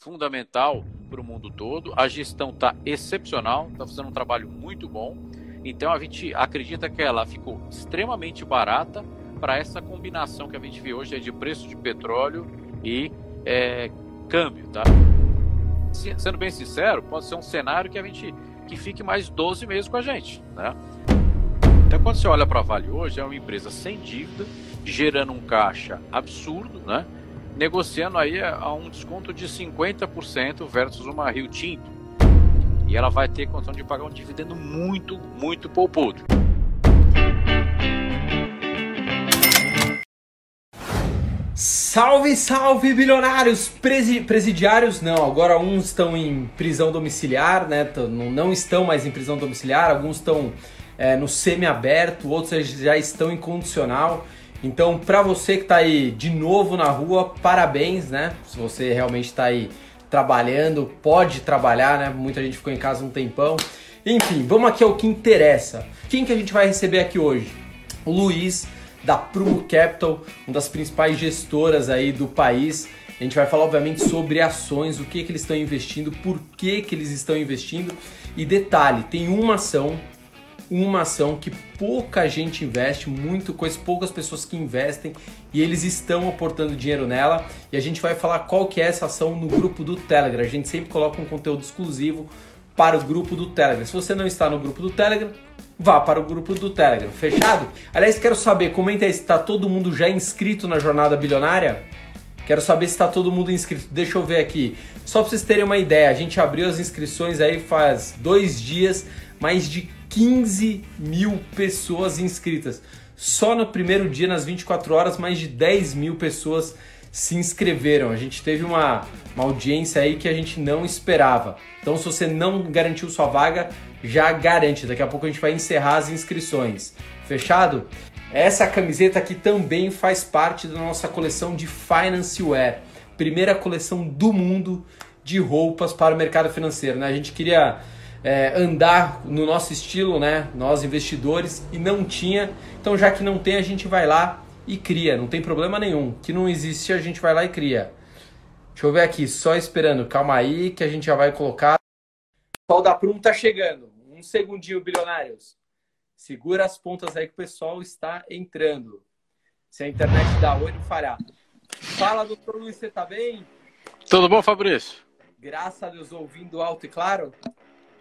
fundamental para o mundo todo. A gestão está excepcional, está fazendo um trabalho muito bom. Então a gente acredita que ela ficou extremamente barata para essa combinação que a gente vê hoje é de preço de petróleo e é, câmbio, tá? Sendo bem sincero, pode ser um cenário que a gente que fique mais 12 meses com a gente, né? Então quando você olha para a Vale hoje, é uma empresa sem dívida, gerando um caixa absurdo, né? Negociando aí a um desconto de 50% versus uma Rio Tinto. E ela vai ter condição de pagar um dividendo muito, muito poupudo. Salve, salve, bilionários! Presi presidiários, não, agora uns estão em prisão domiciliar, né? Não estão mais em prisão domiciliar, alguns estão é, no semi-aberto, outros já estão em condicional. Então, para você que está aí de novo na rua, parabéns, né? Se você realmente está aí trabalhando, pode trabalhar, né? Muita gente ficou em casa um tempão. Enfim, vamos aqui ao que interessa. Quem que a gente vai receber aqui hoje? O Luiz da Prumo Capital, uma das principais gestoras aí do país. A gente vai falar obviamente sobre ações, o que que eles estão investindo, por que que eles estão investindo e detalhe, tem uma ação uma ação que pouca gente investe, muito coisa, poucas pessoas que investem e eles estão aportando dinheiro nela. E a gente vai falar qual que é essa ação no grupo do Telegram. A gente sempre coloca um conteúdo exclusivo para o grupo do Telegram. Se você não está no grupo do Telegram, vá para o grupo do Telegram. Fechado? Aliás, quero saber, comenta aí se está todo mundo já inscrito na Jornada Bilionária. Quero saber se está todo mundo inscrito. Deixa eu ver aqui. Só para vocês terem uma ideia, a gente abriu as inscrições aí faz dois dias, mais de 15 mil pessoas inscritas. Só no primeiro dia, nas 24 horas, mais de 10 mil pessoas se inscreveram. A gente teve uma, uma audiência aí que a gente não esperava. Então, se você não garantiu sua vaga, já garante. Daqui a pouco a gente vai encerrar as inscrições. Fechado? Essa camiseta aqui também faz parte da nossa coleção de Finance Wear, primeira coleção do mundo de roupas para o mercado financeiro. Né? A gente queria é, andar no nosso estilo, né? Nós investidores, e não tinha. Então, já que não tem, a gente vai lá e cria, não tem problema nenhum. Que não existe, a gente vai lá e cria. Deixa eu ver aqui, só esperando. Calma aí que a gente já vai colocar. O pessoal da Prum tá chegando. Um segundinho, bilionários. Segura as pontas aí que o pessoal está entrando. Se a internet dá oi, não falhar. Fala, doutor Luiz, você tá bem? Tudo bom, Fabrício? Graças a Deus, ouvindo alto e claro?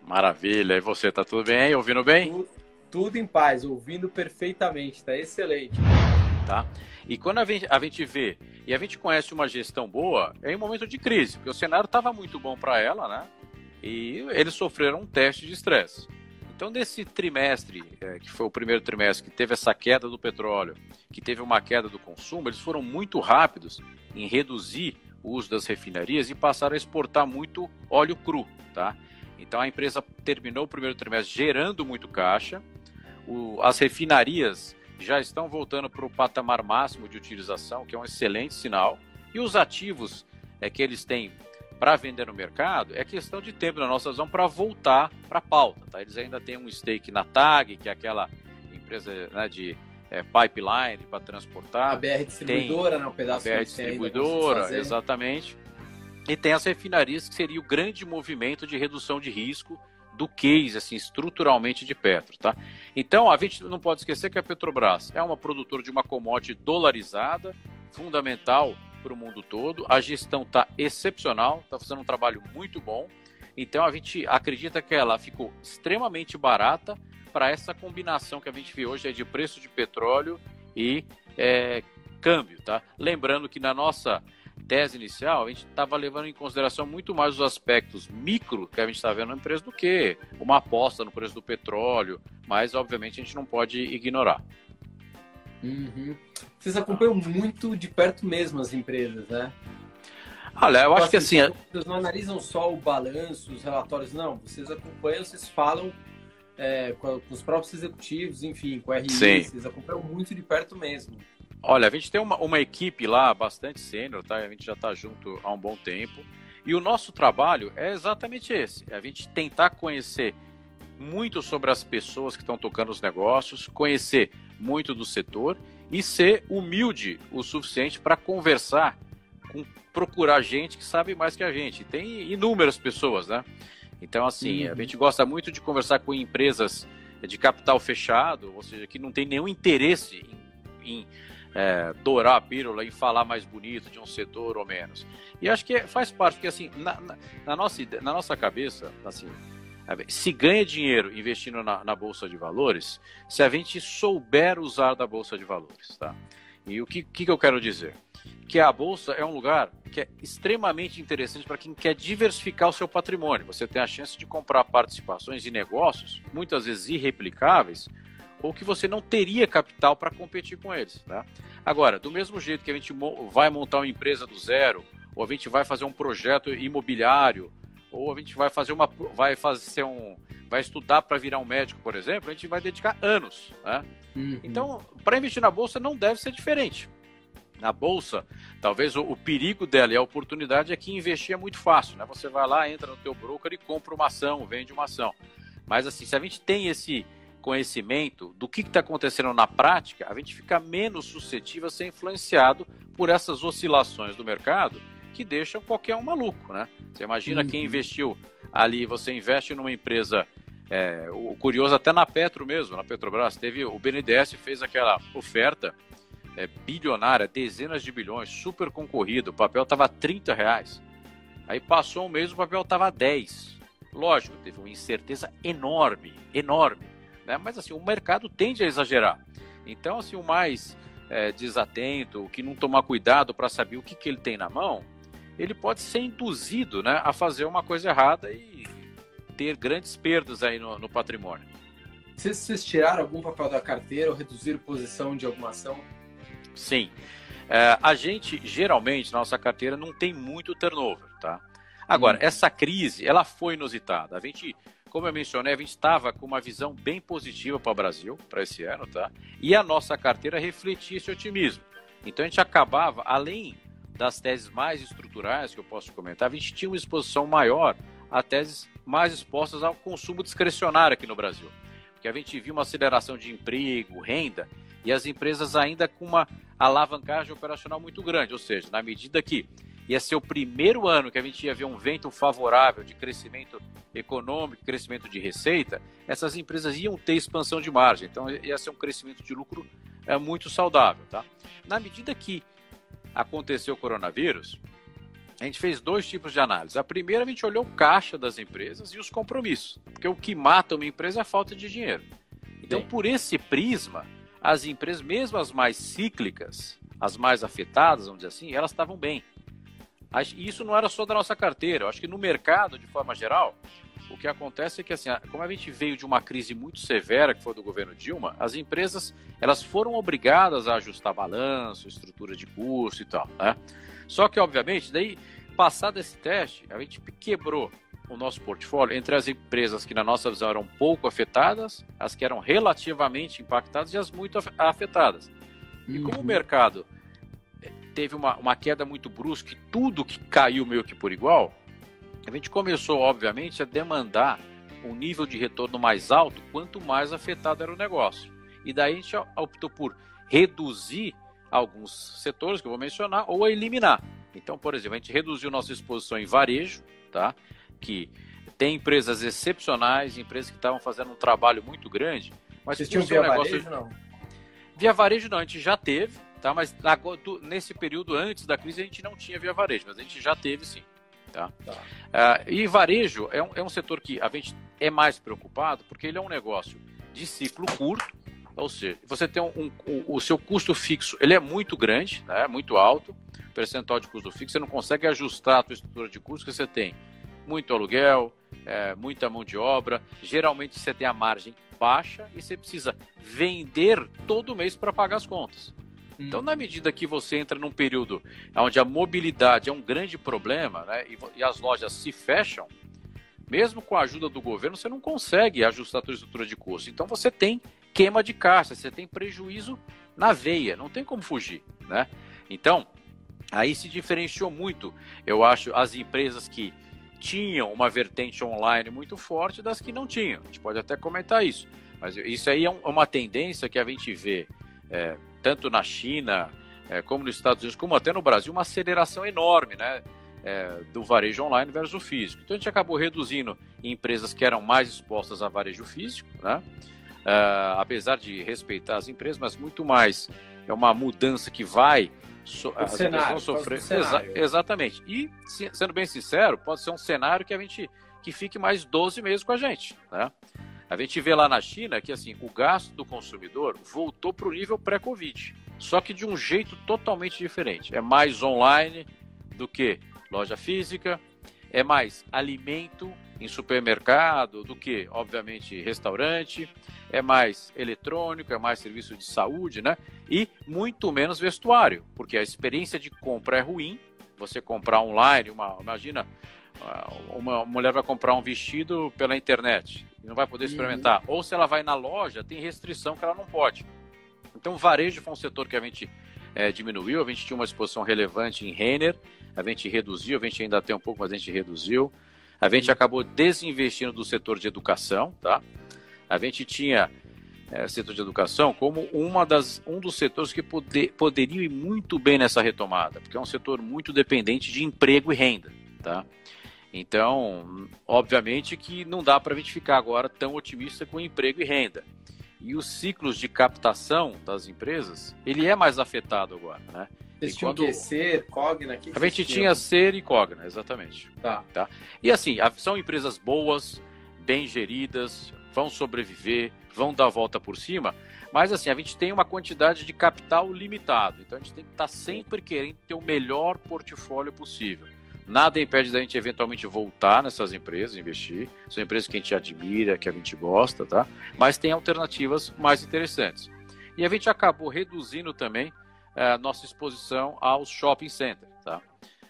Maravilha. E você, tá tudo bem? Ouvindo bem? Tudo, tudo em paz, ouvindo perfeitamente, tá excelente. Tá? E quando a gente, a gente vê e a gente conhece uma gestão boa, é em momento de crise, porque o cenário estava muito bom para ela, né? E eles sofreram um teste de estresse. Então, nesse trimestre, é, que foi o primeiro trimestre que teve essa queda do petróleo, que teve uma queda do consumo, eles foram muito rápidos em reduzir o uso das refinarias e passaram a exportar muito óleo cru, tá? Então a empresa terminou o primeiro trimestre gerando muito caixa, o, as refinarias já estão voltando para o patamar máximo de utilização, que é um excelente sinal, e os ativos é, que eles têm para vender no mercado é questão de tempo na nossa visão para voltar para a pauta. Tá? Eles ainda têm um stake na TAG, que é aquela empresa né, de é, pipeline para transportar. A BR distribuidora, tem, né, um pedaço a BR distribuidora, exatamente. E tem as refinarias, que seria o grande movimento de redução de risco do case, assim, estruturalmente de Petro, tá? Então, a gente não pode esquecer que a Petrobras é uma produtora de uma commodity dolarizada, fundamental para o mundo todo. A gestão está excepcional, está fazendo um trabalho muito bom. Então, a gente acredita que ela ficou extremamente barata para essa combinação que a gente vê hoje é de preço de petróleo e é, câmbio, tá? Lembrando que na nossa tese inicial, a gente estava levando em consideração muito mais os aspectos micro que a gente está vendo na empresa do que uma aposta no preço do petróleo, mas obviamente a gente não pode ignorar. Uhum. Vocês acompanham muito de perto mesmo as empresas, né? Olha, eu acho que assim. Vocês não analisam só o balanço, os relatórios, não. Vocês acompanham, vocês falam é, com, os próprios executivos, enfim, com a RI, vocês acompanham muito de perto mesmo. Olha, a gente tem uma, uma equipe lá bastante sênior, tá? A gente já está junto há um bom tempo. E o nosso trabalho é exatamente esse: é a gente tentar conhecer muito sobre as pessoas que estão tocando os negócios, conhecer muito do setor e ser humilde o suficiente para conversar com procurar gente que sabe mais que a gente. Tem inúmeras pessoas, né? Então, assim, uhum. a gente gosta muito de conversar com empresas de capital fechado, ou seja, que não tem nenhum interesse em, em é, dourar a pílula, em falar mais bonito de um setor ou menos. E acho que faz parte, porque assim, na, na, na nossa, na nossa cabeça, assim, se ganha dinheiro investindo na, na, Bolsa de Valores, se a gente souber usar da Bolsa de Valores, tá? E o que, que, que eu quero dizer? Que a Bolsa é um lugar que é extremamente interessante para quem quer diversificar o seu patrimônio. Você tem a chance de comprar participações em negócios, muitas vezes irreplicáveis, ou que você não teria capital para competir com eles. Tá? Agora, do mesmo jeito que a gente vai montar uma empresa do zero, ou a gente vai fazer um projeto imobiliário, ou a gente vai fazer uma vai fazer um vai estudar para virar um médico, por exemplo, a gente vai dedicar anos, né? Uhum. Então, para investir na bolsa não deve ser diferente. Na bolsa, talvez o, o, perigo dela e a oportunidade é que investir é muito fácil, né? Você vai lá, entra no teu broker e compra uma ação, vende uma ação. Mas assim, se a gente tem esse conhecimento do que está acontecendo na prática, a gente fica menos suscetível a ser influenciado por essas oscilações do mercado que deixam qualquer um maluco, né? Você imagina uhum. quem investiu ali, você investe numa empresa, é, o curioso até na Petro mesmo, na Petrobras, teve o BNDES fez aquela oferta é, bilionária, dezenas de bilhões, super concorrido, o papel estava 30 reais. Aí passou um mês, o papel estava 10. Lógico, teve uma incerteza enorme, enorme. Né? Mas assim, o mercado tende a exagerar. Então, assim, o mais é, desatento, o que não tomar cuidado para saber o que, que ele tem na mão, ele pode ser induzido né, a fazer uma coisa errada e ter grandes perdas aí no, no patrimônio. Vocês, vocês tiraram algum papel da carteira ou reduziram posição de alguma ação? Sim. É, a gente, geralmente, na nossa carteira não tem muito turnover, tá? Agora, hum. essa crise, ela foi inusitada. A gente, como eu mencionei, a gente estava com uma visão bem positiva para o Brasil, para esse ano, tá? E a nossa carteira refletia esse otimismo. Então, a gente acabava, além das teses mais estruturais que eu posso comentar, a gente tinha uma exposição maior a teses mais expostas ao consumo discricionário aqui no Brasil. Porque a gente viu uma aceleração de emprego, renda, e as empresas ainda com uma alavancagem operacional muito grande. Ou seja, na medida que ia ser o primeiro ano que a gente ia ver um vento favorável de crescimento econômico, crescimento de receita, essas empresas iam ter expansão de margem. Então ia ser um crescimento de lucro é, muito saudável. Tá? Na medida que aconteceu o coronavírus, a gente fez dois tipos de análise. A primeira, a gente olhou o caixa das empresas e os compromissos, porque o que mata uma empresa é a falta de dinheiro. Então, por esse prisma, as empresas, mesmo as mais cíclicas, as mais afetadas, vamos dizer assim, elas estavam bem. Isso não era só da nossa carteira. Eu acho que no mercado, de forma geral, o que acontece é que, assim, como a gente veio de uma crise muito severa, que foi do governo Dilma, as empresas elas foram obrigadas a ajustar balanço, estrutura de custo e tal, né? Só que, obviamente, daí, passado esse teste, a gente quebrou o nosso portfólio entre as empresas que, na nossa visão, eram pouco afetadas, as que eram relativamente impactadas e as muito afetadas. E como o uhum. mercado eh, teve uma, uma queda muito brusca, tudo que caiu meio que por igual, a gente começou, obviamente, a demandar um nível de retorno mais alto quanto mais afetado era o negócio. E daí a gente optou por reduzir alguns setores que eu vou mencionar ou eliminar. Então, por exemplo, a gente reduziu nossa exposição em varejo, tá? que tem empresas excepcionais, empresas que estavam fazendo um trabalho muito grande. Mas Vocês tinham via negócio... varejo, não? Via varejo não, a gente já teve, tá? mas nesse período antes da crise a gente não tinha via varejo, mas a gente já teve sim. Tá? tá. Uh, e varejo é um, é um setor que a gente é mais preocupado porque ele é um negócio de ciclo curto, ou seja, você tem um, um, o, o, seu custo fixo, ele é muito grande, né, muito alto, percentual de custo fixo, você não consegue ajustar a sua estrutura de custo que você tem muito aluguel, é, muita mão de obra, geralmente você tem a margem baixa e você precisa vender todo mês para pagar as contas. Então, na medida que você entra num período onde a mobilidade é um grande problema né, e, e, as lojas se fecham, mesmo com a ajuda do governo, você não consegue ajustar a sua estrutura de custo. Então, você tem queima de caixa, você tem prejuízo na veia, não tem como fugir. Né? Então, aí se diferenciou muito, eu acho, as empresas que tinham uma vertente online muito forte das que não tinham. A gente pode até comentar isso. Mas isso aí é uma tendência que a gente vê é, tanto na China, é, como nos Estados Unidos, como até no Brasil, uma aceleração enorme, né? É, do varejo online versus o físico. Então a gente acabou reduzindo em empresas que eram mais expostas a varejo físico, né? Uh, apesar de respeitar as empresas, mas muito mais é uma mudança que vai so, as cenário, vão sofrer Exa exatamente. E sendo bem sincero, pode ser um cenário que a gente que fique mais 12 meses com a gente, né? A gente vê lá na China que assim, o gasto do consumidor voltou para o nível pré-Covid, só que de um jeito totalmente diferente. É mais online do que loja física, é mais alimento em supermercado do que, obviamente, restaurante, é mais eletrônico, é mais serviço de saúde, né? E muito menos vestuário, porque a experiência de compra é ruim. Você comprar online, uma, imagina, uma mulher vai comprar um vestido pela internet, não vai poder experimentar. Uhum. Ou se ela vai na loja, tem restrição que ela não pode. Então, varejo foi um setor que a gente é, diminuiu, a gente tinha uma exposição relevante em Renner, a gente reduziu, a gente ainda tem um pouco, mas a gente reduziu. A gente acabou desinvestindo do setor de educação, tá? A gente tinha é, setor de educação como uma das, um dos setores que poder, poderiam ir muito bem nessa retomada, porque é um setor muito dependente de emprego e renda, tá? Então, obviamente que não dá para a gente ficar agora tão otimista com emprego e renda. E os ciclos de captação das empresas, ele é mais afetado agora, né? Vocês tinham quando... ser, Cogna? Que a gente tinha Ser e Cogna, exatamente. Tá. tá. E assim, são empresas boas, bem geridas, vão sobreviver, vão dar a volta por cima, mas assim, a gente tem uma quantidade de capital limitado, então a gente tem que estar tá sempre querendo ter o melhor portfólio possível. Nada impede da gente eventualmente voltar nessas empresas, investir. São empresas que a gente admira, que a gente gosta, tá? Mas tem alternativas mais interessantes. E a gente acabou reduzindo também a nossa exposição aos shopping centers. Tá?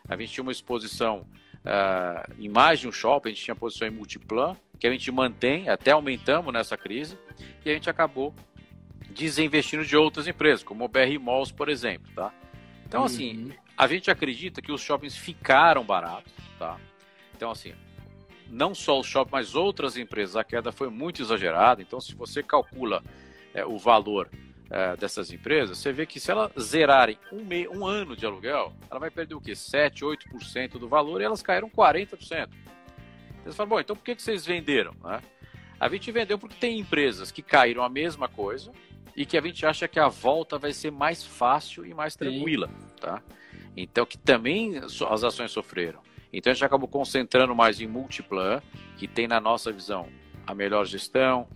A gente tinha uma exposição uh, em mais de um shopping, a gente tinha posição em multiplan, que a gente mantém, até aumentamos nessa crise, e a gente acabou desinvestindo de outras empresas, como o BR Malls, por exemplo. Tá? Então, assim, uhum. A gente acredita que os shoppings ficaram baratos. Tá? Então, assim, não só os shoppings, mas outras empresas, a queda foi muito exagerada. Então, se você calcula é, o valor é, dessas empresas, você vê que se elas zerarem um, me... um ano de aluguel, ela vai perder o quê? 7, 8% do valor e elas caíram 40%. Então, você fala, bom, então por que, que vocês venderam? Né? A gente vendeu porque tem empresas que caíram a mesma coisa e que a gente acha que a volta vai ser mais fácil e mais tranquila, tá? Então, que também as ações sofreram. Então, a gente acabou concentrando mais em multiplan, que tem, na nossa visão, a melhor gestão,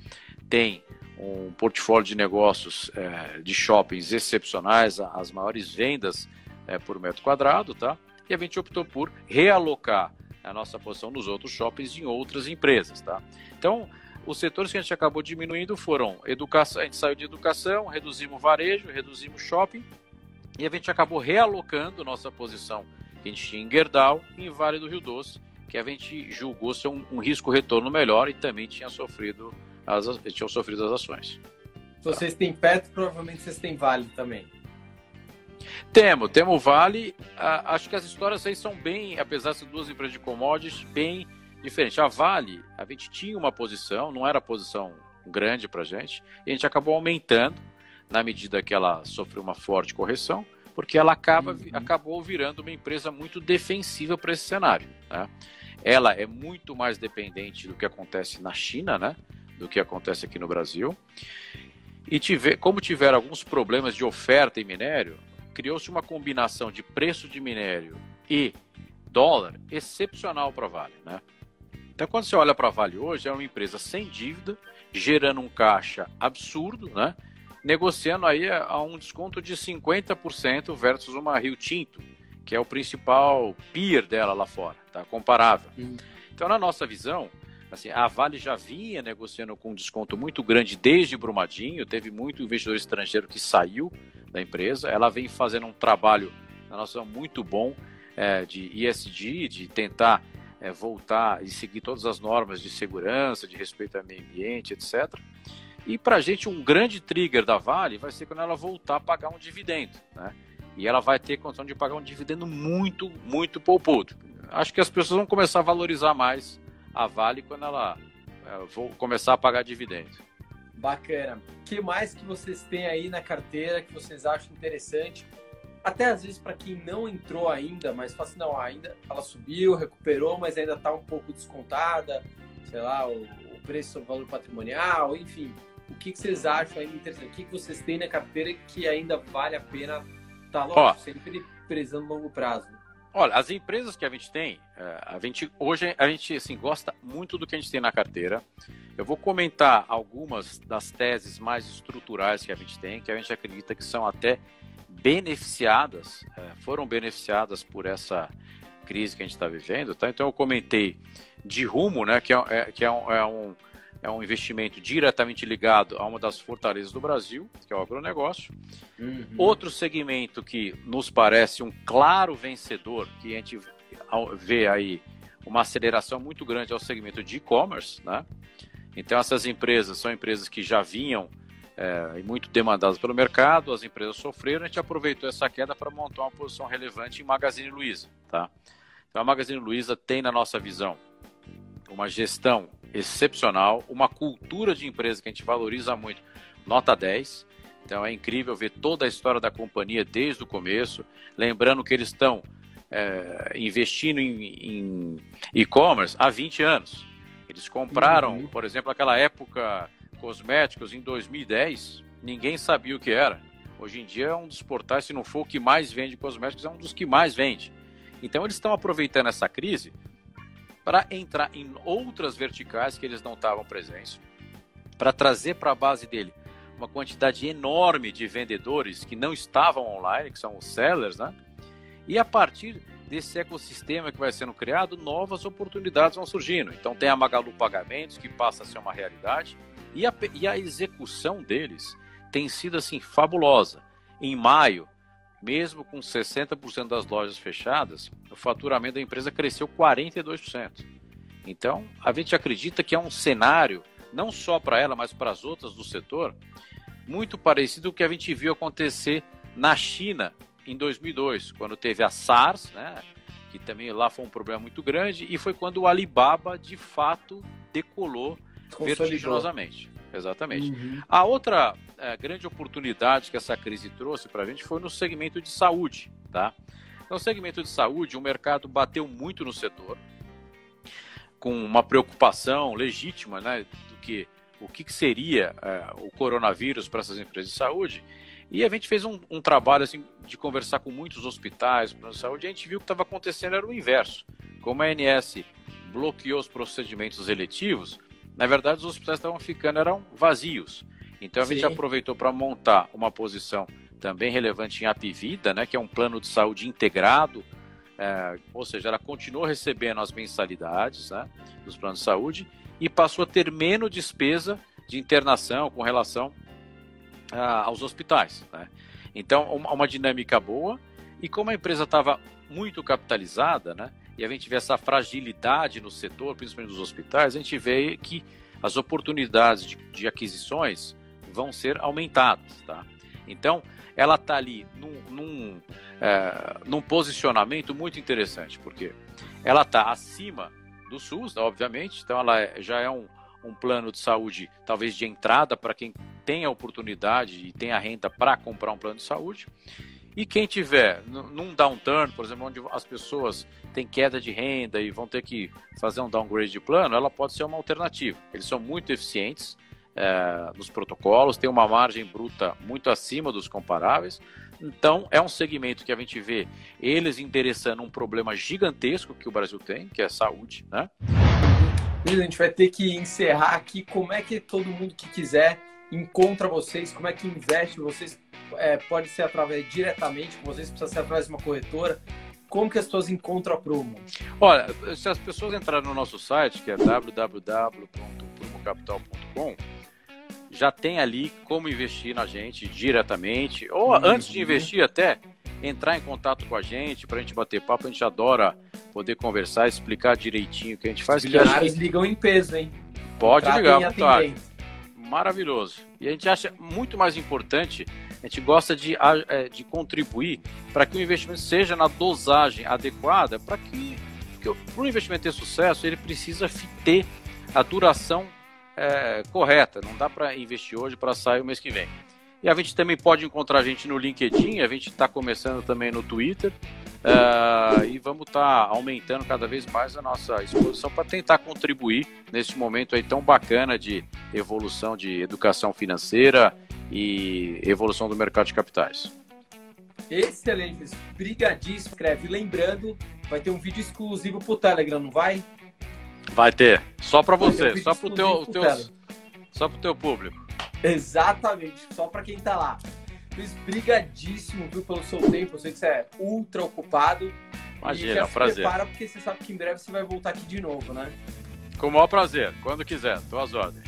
tem um portfólio de negócios é, de shoppings excepcionais, as maiores vendas é, por metro quadrado, tá? E a gente optou por realocar a nossa posição nos outros shoppings em outras empresas, tá? Então, os setores que a gente acabou diminuindo foram educação, a gente saiu de educação, reduzimos varejo, reduzimos shopping e a gente acabou realocando nossa posição que a gente tinha em Gerdau e em Vale do Rio Doce, que a gente julgou ser um, um risco retorno melhor e também tinha sofrido as, tinham sofrido as ações. Se vocês têm Petro, provavelmente vocês têm Vale também. Temos, temos Vale. Ah, acho que as histórias aí são bem, apesar de ser duas empresas de commodities, bem diferentes. A Vale, a gente tinha uma posição, não era posição grande para gente, e a gente acabou aumentando na medida que ela sofreu uma forte correção, porque ela acaba, uhum. acabou virando uma empresa muito defensiva para esse cenário. Né? Ela é muito mais dependente do que acontece na China, né? do que acontece aqui no Brasil. E tiver, como tiveram alguns problemas de oferta em minério, criou-se uma combinação de preço de minério e dólar excepcional para a Vale. Né? Então, quando você olha para a Vale hoje, é uma empresa sem dívida, gerando um caixa absurdo, né? Negociando aí a um desconto de 50% versus uma Rio Tinto, que é o principal peer dela lá fora, tá? comparável. Hum. Então, na nossa visão, Assim, a Vale já vinha negociando com um desconto muito grande desde Brumadinho, teve muito investidor estrangeiro que saiu da empresa. Ela vem fazendo um trabalho, na nossa muito bom, é, de ESG, de tentar é, voltar e seguir todas as normas de segurança, de respeito ao meio ambiente, etc. E para a gente, um grande trigger da Vale vai ser quando ela voltar a pagar um dividendo. Né? E ela vai ter condição de pagar um dividendo muito, muito poupudo. Acho que as pessoas vão começar a valorizar mais a Vale quando ela é, vou começar a pagar dividendos. Bacana. O que mais que vocês têm aí na carteira que vocês acham interessante até às vezes para quem não entrou ainda, mas fala assim, não, ainda ela subiu, recuperou, mas ainda está um pouco descontada, sei lá, o, o preço sobre o valor patrimonial, enfim. O que, que vocês acham ainda interessante? O que, que vocês têm na carteira que ainda vale a pena estar tá, sempre prezando longo prazo? Olha, as empresas que a gente tem, é, a gente hoje a gente assim gosta muito do que a gente tem na carteira. Eu vou comentar algumas das teses mais estruturais que a gente tem, que a gente acredita que são até beneficiadas, é, foram beneficiadas por essa crise que a gente está vivendo, tá? Então eu comentei de rumo, né, que é, é que é um, é um é um investimento diretamente ligado a uma das fortalezas do Brasil, que é o agronegócio. Uhum. Outro segmento que nos parece um claro vencedor, que a gente vê aí uma aceleração muito grande é o segmento de e-commerce, né? Então essas empresas são empresas que já vinham é, muito demandadas pelo mercado, as empresas sofreram, a gente aproveitou essa queda para montar uma posição relevante em Magazine Luiza, tá? Então a Magazine Luiza tem na nossa visão uma gestão excepcional, uma cultura de empresa que a gente valoriza muito, nota 10. Então é incrível ver toda a história da companhia desde o começo. Lembrando que eles estão é, investindo em e-commerce há 20 anos. Eles compraram, uhum. por exemplo, aquela época cosméticos em 2010, ninguém sabia o que era. Hoje em dia é um dos portais, se não for o que mais vende cosméticos, é um dos que mais vende. Então eles estão aproveitando essa crise para entrar em outras verticais que eles não estavam presentes, para trazer para a base dele uma quantidade enorme de vendedores que não estavam online, que são os sellers, né? E a partir desse ecossistema que vai sendo criado, novas oportunidades vão surgindo. Então tem a Magalu Pagamentos, que passa a ser uma realidade, e a, e a execução deles tem sido assim fabulosa. Em maio, mesmo com 60% das lojas fechadas, o faturamento da empresa cresceu 42%. Então, a gente acredita que é um cenário, não só para ela, mas para as outras do setor, muito parecido com o que a gente viu acontecer na China em 2002, quando teve a SARS, né, que também lá foi um problema muito grande, e foi quando o Alibaba de fato decolou vertiginosamente. Exatamente. Uhum. A outra é, grande oportunidade que essa crise trouxe para a gente foi no segmento de saúde, tá? No segmento de saúde, o mercado bateu muito no setor, com uma preocupação legítima, né, do que o que, seria é, o coronavírus para essas empresas de saúde. E a gente fez um, um trabalho assim de conversar com muitos hospitais, planos de saúde, e a gente viu que estava acontecendo era o inverso. Como a ANS bloqueou os procedimentos eletivos, na verdade, os hospitais estavam ficando eram vazios. Então a Sim. gente aproveitou para montar uma posição também relevante em Apivida, né, que é um plano de saúde integrado, é, ou seja, ela continuou recebendo as mensalidades né, dos planos de saúde e passou a ter menos despesa de internação com relação a, aos hospitais. Né? Então, uma, uma dinâmica boa. E como a empresa estava muito capitalizada, né, e a gente vê essa fragilidade no setor, principalmente dos hospitais, a gente vê que as oportunidades de, de aquisições vão ser aumentadas, tá? Então, ela está ali num, num, é, num, posicionamento muito interessante, porque ela está acima do SUS, obviamente, então ela é, já é um, um plano de saúde, talvez de entrada para quem tem a oportunidade e tem a renda para comprar um plano de saúde. E quem tiver num downturn, por exemplo, onde as pessoas têm queda de renda e vão ter que fazer um downgrade de plano, ela pode ser uma alternativa. Eles são muito eficientes é, nos protocolos, tem uma margem bruta muito acima dos comparáveis. Então, é um segmento que a gente vê eles endereçando um problema gigantesco que o Brasil tem, que é a saúde, né? A gente vai ter que encerrar aqui. Como é que todo mundo que quiser encontra vocês? Como é que investe vocês? É, pode ser através diretamente com vocês, precisa ser através de uma corretora. Como que as pessoas encontram a Promo? Olha, se as pessoas entrarem no nosso site, que é www.promocapital.com, já tem ali como investir na gente diretamente, ou uhum. antes de investir até, entrar em contato com a gente, para a gente bater papo, a gente adora poder conversar, explicar direitinho o que a gente faz. Os milionários ligam em peso, hein? Pode ligar, vontade maravilhoso. E a gente acha muito mais importante, a gente gosta de, é, de contribuir para que o investimento seja na dosagem adequada, para que, que o investimento ter sucesso, ele precisa ter a duração é, correta. Não dá para investir hoje para sair o mês que vem. E a gente também pode encontrar a gente no LinkedIn, a gente está começando também no Twitter. Uh, e vamos estar tá aumentando cada vez mais a nossa exposição para tentar contribuir nesse momento aí tão bacana de evolução de educação financeira e evolução do mercado de capitais. Excelente, brigadíssimo, escreve. Lembrando, vai ter um vídeo exclusivo para o Telegram, não vai? Vai ter, só para você, só para o teu, teu só para o teu público. Exatamente, só para quem está lá. Luiz, brigadíssimo viu, pelo seu tempo. Eu sei que você é ultra ocupado. Imagina, é um prazer. prepara porque você sabe que em breve você vai voltar aqui de novo, né? Com o maior prazer, quando quiser, tô às ordens.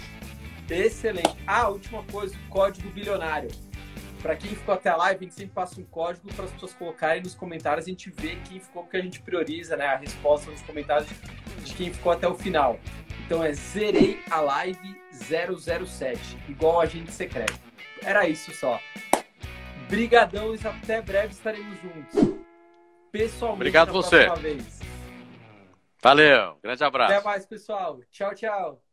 Excelente. Ah, última coisa, código bilionário. Para quem ficou até a live, a gente sempre passa um código para as pessoas colocarem nos comentários. A gente vê quem ficou, porque a gente prioriza né, a resposta nos comentários de quem ficou até o final. Então é zerei a live 007, igual a gente secreto. Era isso só. Brigadão e até breve estaremos juntos. Pessoalmente, Obrigado você. Vez. Valeu, grande abraço. Até mais, pessoal. Tchau, tchau.